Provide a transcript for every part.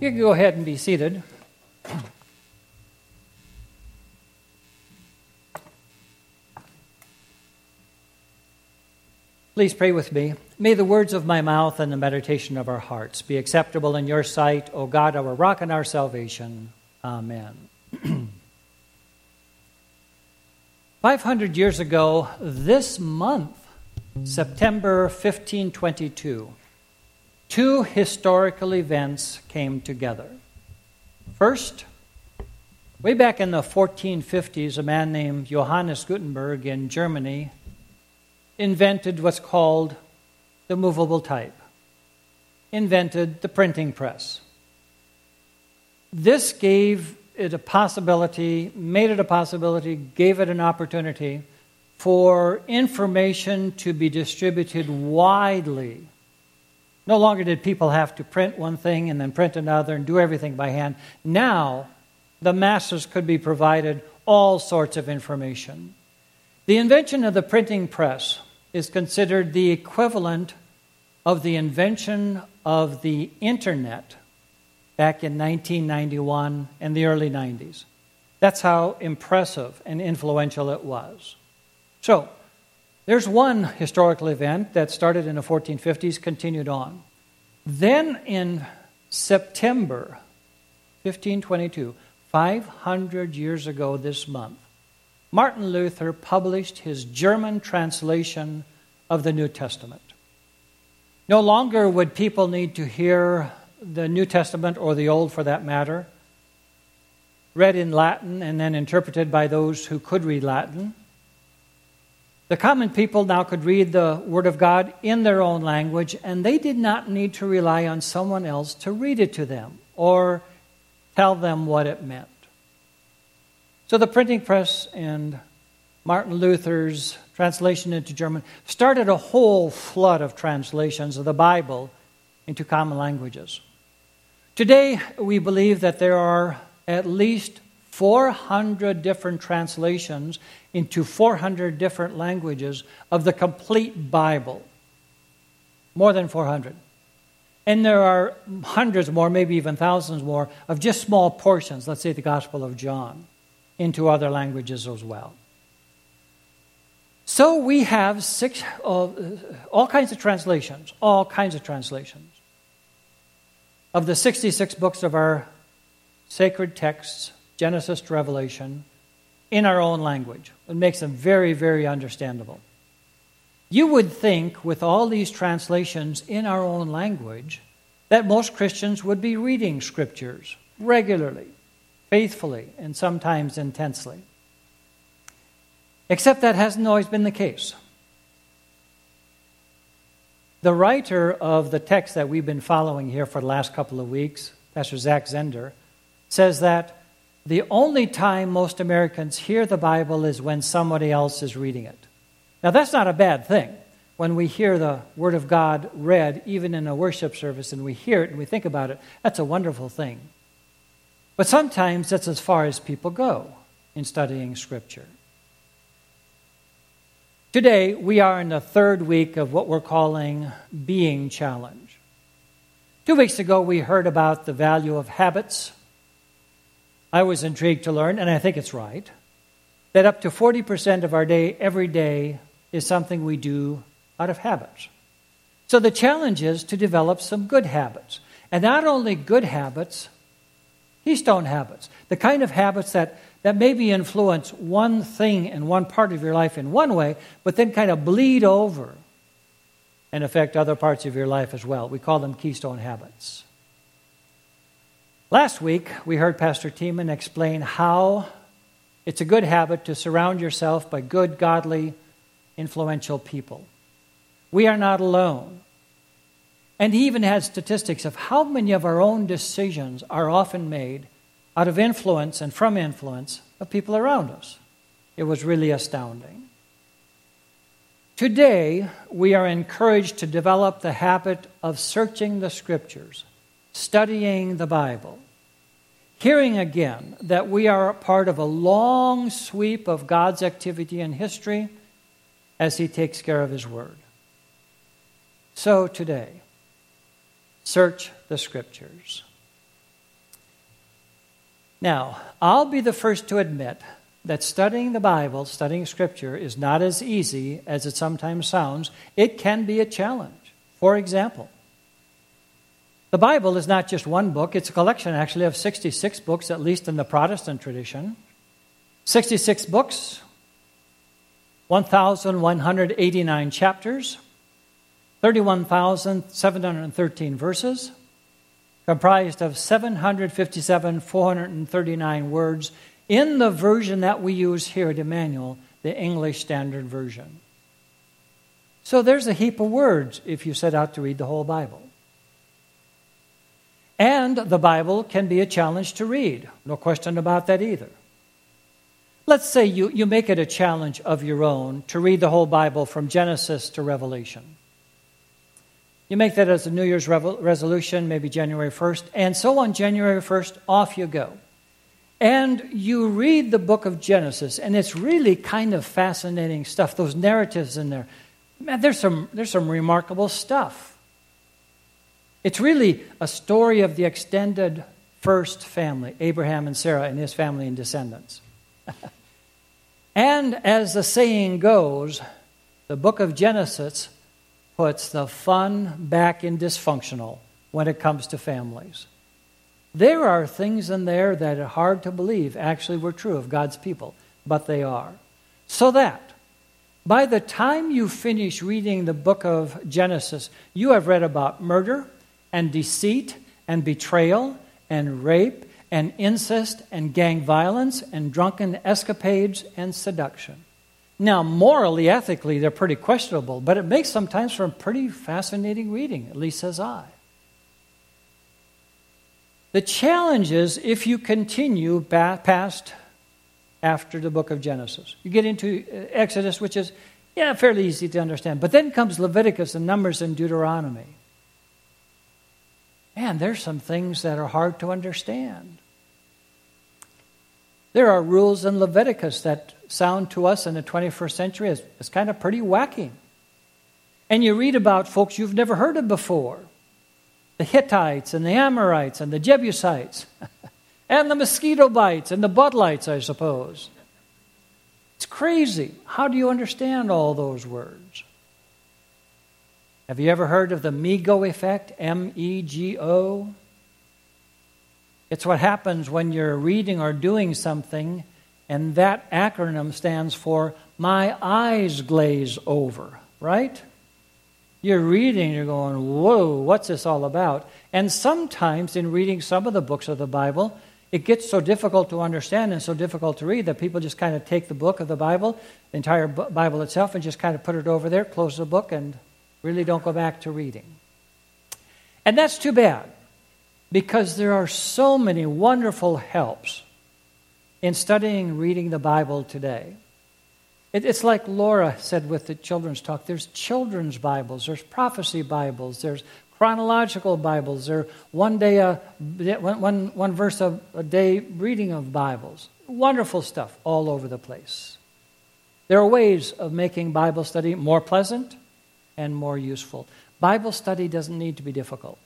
You can go ahead and be seated. Please pray with me. May the words of my mouth and the meditation of our hearts be acceptable in your sight, O God, our rock and our salvation. Amen. 500 years ago, this month, September 1522, two historical events came together. First, way back in the 1450s, a man named Johannes Gutenberg in Germany invented what's called the movable type, invented the printing press. This gave it a possibility, made it a possibility, gave it an opportunity for information to be distributed widely. No longer did people have to print one thing and then print another and do everything by hand. Now, the masses could be provided all sorts of information. The invention of the printing press is considered the equivalent of the invention of the internet back in 1991 and the early 90s. That's how impressive and influential it was. So, there's one historical event that started in the 1450s, continued on. Then in September 1522, 500 years ago this month, Martin Luther published his German translation of the New Testament. No longer would people need to hear the New Testament or the Old for that matter, read in Latin and then interpreted by those who could read Latin. The common people now could read the Word of God in their own language, and they did not need to rely on someone else to read it to them or tell them what it meant. So the printing press and Martin Luther's translation into German started a whole flood of translations of the Bible into common languages. Today, we believe that there are at least 400 different translations into 400 different languages of the complete Bible. More than 400. And there are hundreds more, maybe even thousands more, of just small portions, let's say the Gospel of John into other languages as well. So we have six, uh, all kinds of translations, all kinds of translations of the 66 books of our sacred texts, Genesis to Revelation, in our own language. It makes them very, very understandable. You would think, with all these translations in our own language, that most Christians would be reading scriptures regularly faithfully and sometimes intensely. Except that hasn't always been the case. The writer of the text that we've been following here for the last couple of weeks, Pastor Zach Zehnder, says that the only time most Americans hear the Bible is when somebody else is reading it. Now, that's not a bad thing. When we hear the Word of God read, even in a worship service, and we hear it and we think about it, that's a wonderful thing. But sometimes that's as far as people go in studying Scripture. Today, we are in the third week of what we're calling Being Challenge. Two weeks ago, we heard about the value of habits. I was intrigued to learn, and I think it's right, that up to 40% of our day every day is something we do out of habits. So the challenge is to develop some good habits. And not only good habits, Keystone habits, the kind of habits that, that maybe influence one thing in one part of your life in one way, but then kind of bleed over and affect other parts of your life as well. We call them keystone habits. Last week, we heard Pastor Tiemann explain how it's a good habit to surround yourself by good, godly, influential people. We are not alone. And he even had statistics of how many of our own decisions are often made out of influence and from influence of people around us. It was really astounding. Today, we are encouraged to develop the habit of searching the scriptures, studying the Bible, hearing again that we are part of a long sweep of God's activity in history as He takes care of His Word. So today, Search the scriptures. Now, I'll be the first to admit that studying the Bible, studying Scripture, is not as easy as it sometimes sounds. It can be a challenge. For example, the Bible is not just one book, it's a collection actually of 66 books, at least in the Protestant tradition. 66 books, 1,189 chapters, 31,713 verses, comprised of 757, 439 words in the version that we use here at Emmanuel, the English Standard Version. So there's a heap of words if you set out to read the whole Bible. And the Bible can be a challenge to read. No question about that either. Let's say you, you make it a challenge of your own to read the whole Bible from Genesis to Revelation. You make that as a New Year's resolution, maybe January 1st, and so on January 1st, off you go. And you read the book of Genesis, and it's really kind of fascinating stuff. Those narratives in there, man, there's some, there's some remarkable stuff. It's really a story of the extended first family Abraham and Sarah and his family and descendants. and as the saying goes, the book of Genesis puts the fun back in dysfunctional when it comes to families. There are things in there that are hard to believe actually were true of God's people, but they are. So that by the time you finish reading the book of Genesis, you have read about murder, and deceit and betrayal and rape and incest and gang violence and drunken escapades and seduction. Now, morally, ethically, they're pretty questionable, but it makes sometimes for a pretty fascinating reading, at least says I. The challenge is if you continue past after the book of Genesis. You get into uh, Exodus, which is, yeah, fairly easy to understand. But then comes Leviticus and Numbers and Deuteronomy man, there's some things that are hard to understand. There are rules in Leviticus that sound to us in the 21st century as, as kind of pretty wacky. And you read about folks you've never heard of before the Hittites and the Amorites and the Jebusites and the mosquito bites and the Bud Lights, I suppose. It's crazy. How do you understand all those words? Have you ever heard of the MEGO effect? M E G O? It's what happens when you're reading or doing something, and that acronym stands for My Eyes Glaze Over, right? You're reading, you're going, Whoa, what's this all about? And sometimes in reading some of the books of the Bible, it gets so difficult to understand and so difficult to read that people just kind of take the book of the Bible, the entire Bible itself, and just kind of put it over there, close the book, and Really don't go back to reading. And that's too bad because there are so many wonderful helps in studying reading the Bible today. It, it's like Laura said with the children's talk there's children's Bibles, there's prophecy Bibles, there's chronological Bibles, there one day a one, one, one verse a, a day reading of Bibles. Wonderful stuff all over the place. There are ways of making Bible study more pleasant, and more useful. Bible study doesn't need to be difficult.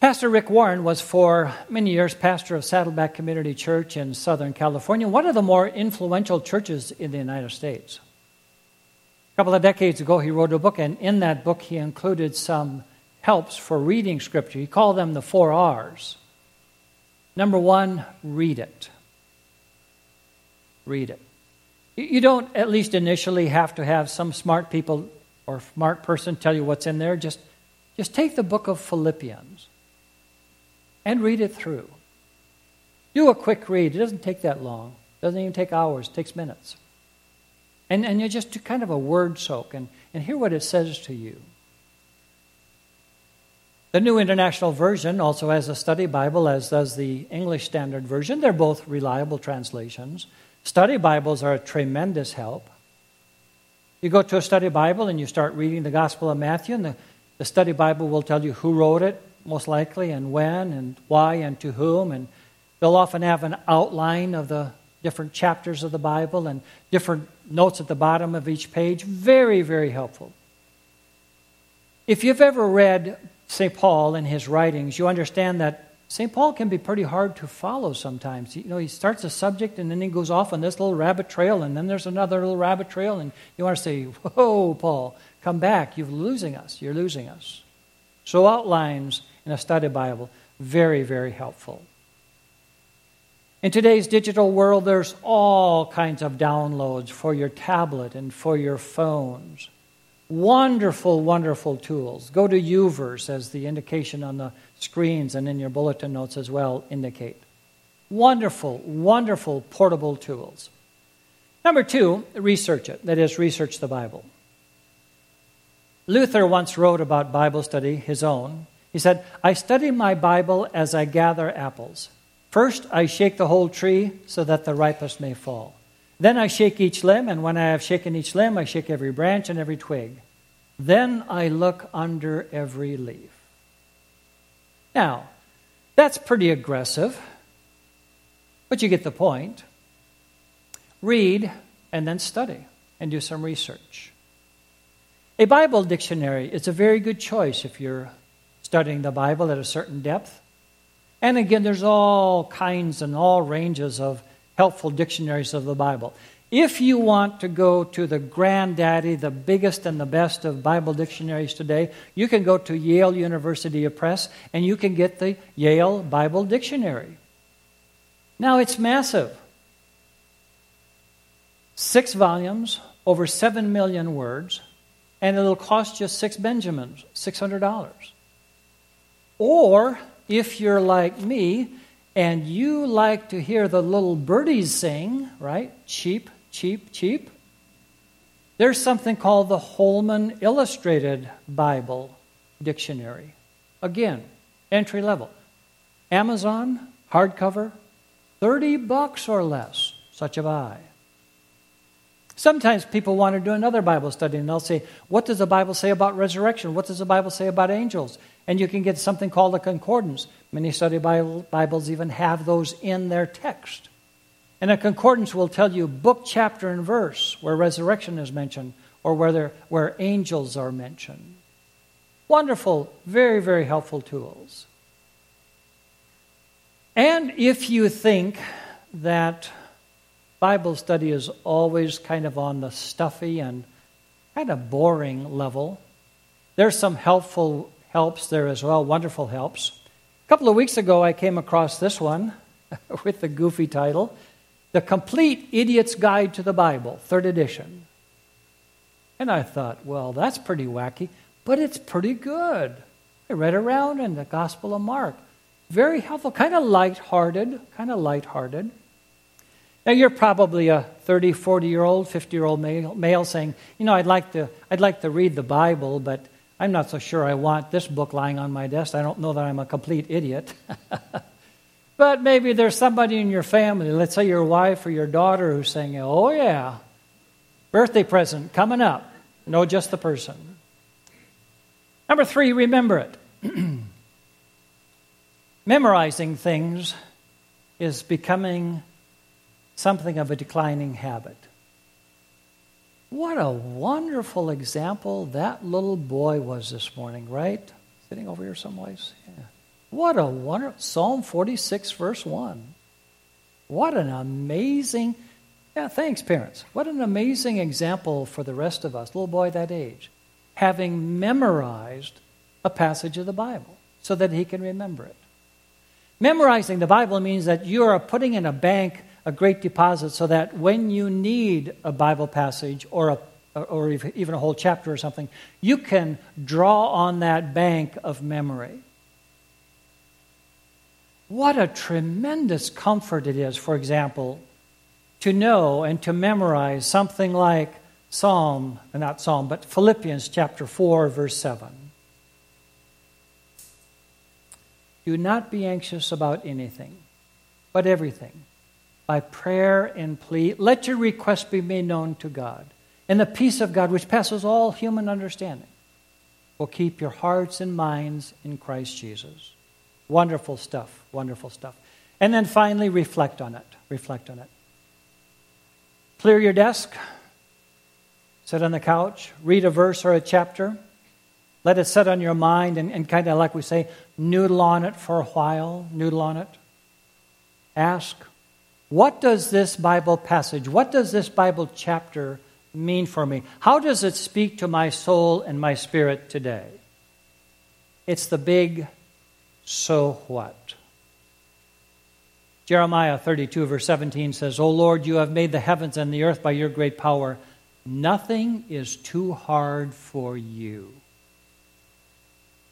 Pastor Rick Warren was for many years pastor of Saddleback Community Church in Southern California, one of the more influential churches in the United States. A couple of decades ago, he wrote a book, and in that book, he included some helps for reading Scripture. He called them the four R's. Number one, read it. Read it. You don't, at least initially, have to have some smart people or smart person tell you what's in there. Just, just take the book of Philippians and read it through. Do a quick read. It doesn't take that long. It doesn't even take hours. It takes minutes. And, and you just do kind of a word soak and, and hear what it says to you. The New International Version also has a study Bible, as does the English Standard Version. They're both reliable translations. Study Bibles are a tremendous help. You go to a study Bible and you start reading the Gospel of Matthew, and the, the study Bible will tell you who wrote it, most likely, and when, and why, and to whom. And they'll often have an outline of the different chapters of the Bible and different notes at the bottom of each page. Very, very helpful. If you've ever read St. Paul and his writings, you understand that St. Paul can be pretty hard to follow sometimes. You know, he starts a subject and then he goes off on this little rabbit trail, and then there's another little rabbit trail, and you want to say, Whoa, Paul, come back. You're losing us. You're losing us. So, outlines in a study Bible, very, very helpful. In today's digital world, there's all kinds of downloads for your tablet and for your phones. Wonderful, wonderful tools. Go to YouVersion, as the indication on the screens and in your bulletin notes as well indicate. Wonderful, wonderful portable tools. Number two, research it. That is, research the Bible. Luther once wrote about Bible study, his own. He said, I study my Bible as I gather apples. First, I shake the whole tree so that the ripest may fall. Then I shake each limb, and when I have shaken each limb, I shake every branch and every twig. Then I look under every leaf. Now, that's pretty aggressive, but you get the point. Read and then study and do some research. A Bible dictionary is a very good choice if you're studying the Bible at a certain depth. And again, there's all kinds and all ranges of helpful dictionaries of the Bible. If you want to go to the granddaddy, the biggest and the best of Bible dictionaries today, you can go to Yale University Press and you can get the Yale Bible Dictionary. Now it's massive. Six volumes, over seven million words, and it'll cost you six Benjamins, $600. Or if you're like me and you like to hear the little birdies sing, right? Cheap, cheap, cheap. There's something called the Holman Illustrated Bible Dictionary. Again, entry level. Amazon, hardcover, 30 bucks or less, such a buy. Sometimes people want to do another Bible study and they'll say, What does the Bible say about resurrection? What does the Bible say about angels? And you can get something called a concordance. Many study Bibles even have those in their text. And a concordance will tell you book, chapter, and verse where resurrection is mentioned or where, where angels are mentioned. Wonderful, very, very helpful tools. And if you think that Bible study is always kind of on the stuffy and kind of boring level, there's some helpful helps there as well, wonderful helps. A couple of weeks ago, I came across this one with the goofy title the Complete Idiot's Guide to the Bible, third edition. And I thought, well, that's pretty wacky, but it's pretty good. I read around in the Gospel of Mark. Very helpful, kind of light-hearted, kind of light-hearted. Now you're probably a 30, 40 year old, 50 year old male, male saying, you know, I'd like to I'd like to read the Bible, but I'm not so sure I want this book lying on my desk. I don't know that I'm a complete idiot. But maybe there's somebody in your family, let's say your wife or your daughter, who's saying, Oh, yeah, birthday present coming up. Know just the person. Number three, remember it. Memorizing things is becoming something of a declining habit. What a wonderful example that little boy was this morning, right? Sitting over here someplace? Yeah. What a wonderful Psalm 46, verse 1. What an amazing, yeah, thanks, parents. What an amazing example for the rest of us, little boy that age, having memorized a passage of the Bible so that he can remember it. Memorizing the Bible means that you are putting in a bank a great deposit so that when you need a Bible passage or a or even a whole chapter or something, you can draw on that bank of memory. What a tremendous comfort it is, for example, to know and to memorize something like Psalm, not Psalm, but Philippians chapter 4, verse 7. Do not be anxious about anything, but everything. By prayer and plea, let your request be made known to God. And the peace of God, which passes all human understanding, will keep your hearts and minds in Christ Jesus. Wonderful stuff, wonderful stuff. And then finally, reflect on it. Reflect on it. Clear your desk, sit on the couch, read a verse or a chapter, Let it set on your mind and, and kind of like we say, noodle on it for a while, noodle on it. Ask, what does this Bible passage, what does this Bible chapter mean for me? How does it speak to my soul and my spirit today? It's the big so what. Jeremiah 32, verse 17 says, O Lord, you have made the heavens and the earth by your great power. Nothing is too hard for you.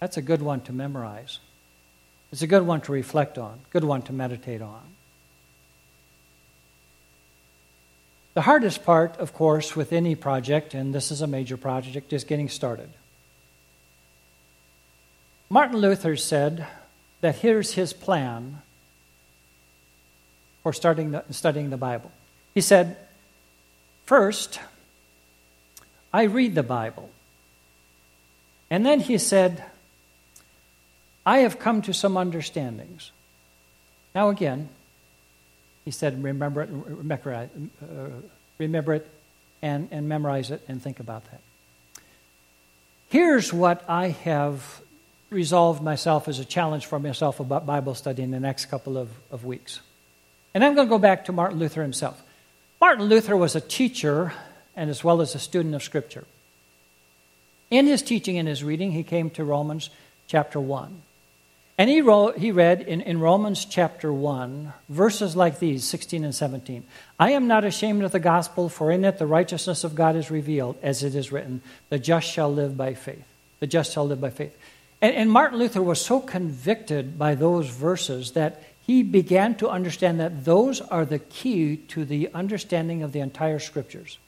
That's a good one to memorize. It's a good one to reflect on, good one to meditate on. The hardest part, of course, with any project, and this is a major project, is getting started. Martin Luther said that here's his plan for starting the, studying the Bible. He said, First, I read the Bible. And then he said, I have come to some understandings. Now, again, he said, remember it, remember, uh, remember it and, and memorize it and think about that. Here's what I have resolved myself as a challenge for myself about Bible study in the next couple of, of weeks. And I'm going to go back to Martin Luther himself. Martin Luther was a teacher and as well as a student of Scripture. In his teaching and his reading, he came to Romans chapter 1. And he, wrote, he read in, in Romans chapter 1 verses like these, 16 and 17. I am not ashamed of the gospel, for in it the righteousness of God is revealed, as it is written, the just shall live by faith. The just shall live by faith. And, and Martin Luther was so convicted by those verses that he began to understand that those are the key to the understanding of the entire scriptures.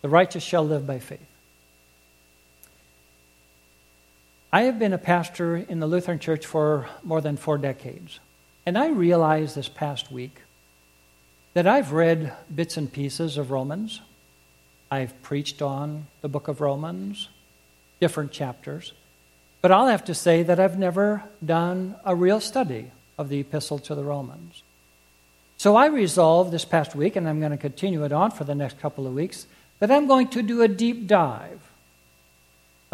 The righteous shall live by faith. I have been a pastor in the Lutheran Church for more than four decades. And I realized this past week that I've read bits and pieces of Romans. I've preached on the book of Romans, different chapters. But I'll have to say that I've never done a real study of the epistle to the Romans. So I resolved this past week, and I'm going to continue it on for the next couple of weeks, that I'm going to do a deep dive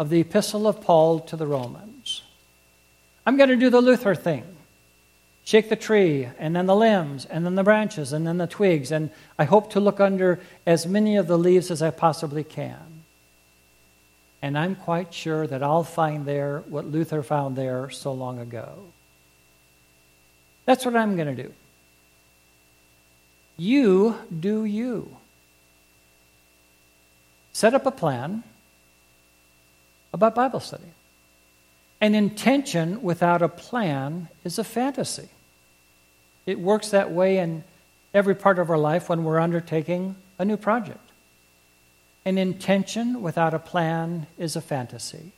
of the Epistle of Paul to the Romans. I'm going to do the Luther thing shake the tree, and then the limbs, and then the branches, and then the twigs, and I hope to look under as many of the leaves as I possibly can. And I'm quite sure that I'll find there what Luther found there so long ago. That's what I'm going to do. You do you. Set up a plan about Bible study. An intention without a plan is a fantasy. It works that way in every part of our life when we're undertaking a new project. An intention without a plan is a fantasy.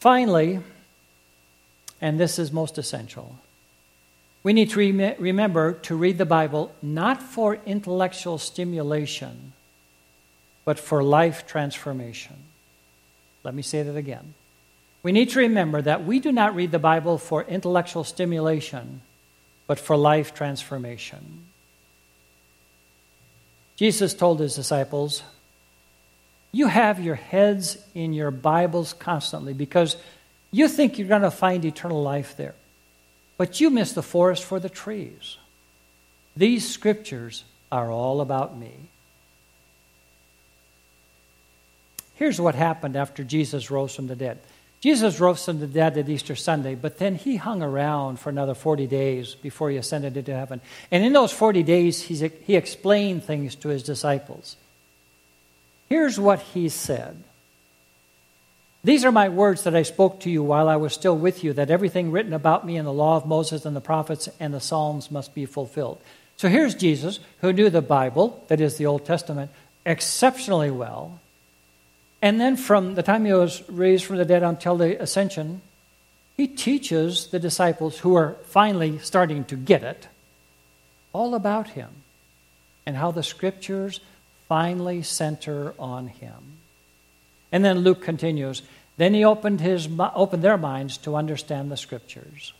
Finally, and this is most essential, we need to rem- remember to read the Bible not for intellectual stimulation, but for life transformation. Let me say that again. We need to remember that we do not read the Bible for intellectual stimulation, but for life transformation. Jesus told his disciples, You have your heads in your Bibles constantly because you think you're going to find eternal life there. But you miss the forest for the trees. These scriptures are all about me. Here's what happened after Jesus rose from the dead. Jesus rose from the dead at Easter Sunday, but then he hung around for another 40 days before he ascended into heaven. And in those 40 days, he explained things to his disciples. Here's what he said These are my words that I spoke to you while I was still with you, that everything written about me in the law of Moses and the prophets and the Psalms must be fulfilled. So here's Jesus, who knew the Bible, that is the Old Testament, exceptionally well and then from the time he was raised from the dead until the ascension, he teaches the disciples who are finally starting to get it all about him and how the scriptures finally center on him. And then Luke continues, then he opened, his, opened their minds to understand the scriptures.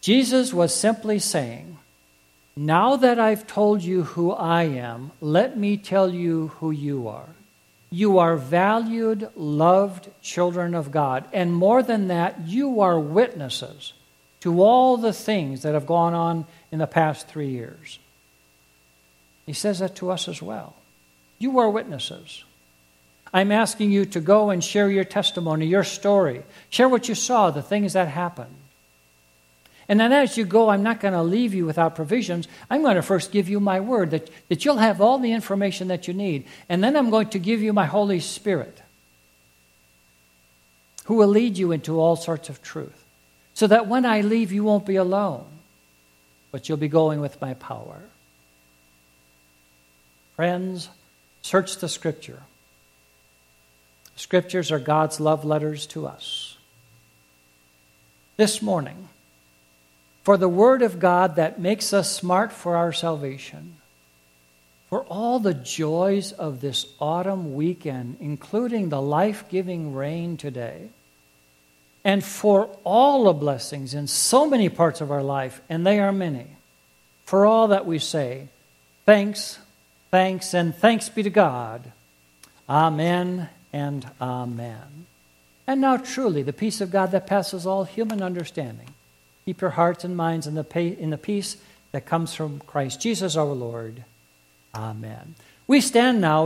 Jesus was simply saying, Now that I've told you who I am, let me tell you who you are. You are valued, loved children of God. And more than that, you are witnesses to all the things that have gone on in the past three years. He says that to us as well. You are witnesses. I'm asking you to go and share your testimony, your story. Share what you saw, the things that happened. And then as you go, I'm not going to leave you without provisions. I'm going to first give you my word that, that you'll have all the information that you need. And then I'm going to give you my Holy Spirit, who will lead you into all sorts of truth. So that when I leave, you won't be alone, but you'll be going with my power. Friends, search the Scripture. Scriptures are God's love letters to us. This morning, for the Word of God that makes us smart for our salvation, for all the joys of this autumn weekend, including the life giving rain today, and for all the blessings in so many parts of our life, and they are many, for all that we say, thanks, thanks, and thanks be to God. Amen and amen. And now, truly, the peace of God that passes all human understanding. Keep your hearts and minds in the, in the peace that comes from Christ Jesus our Lord. Amen. We stand now.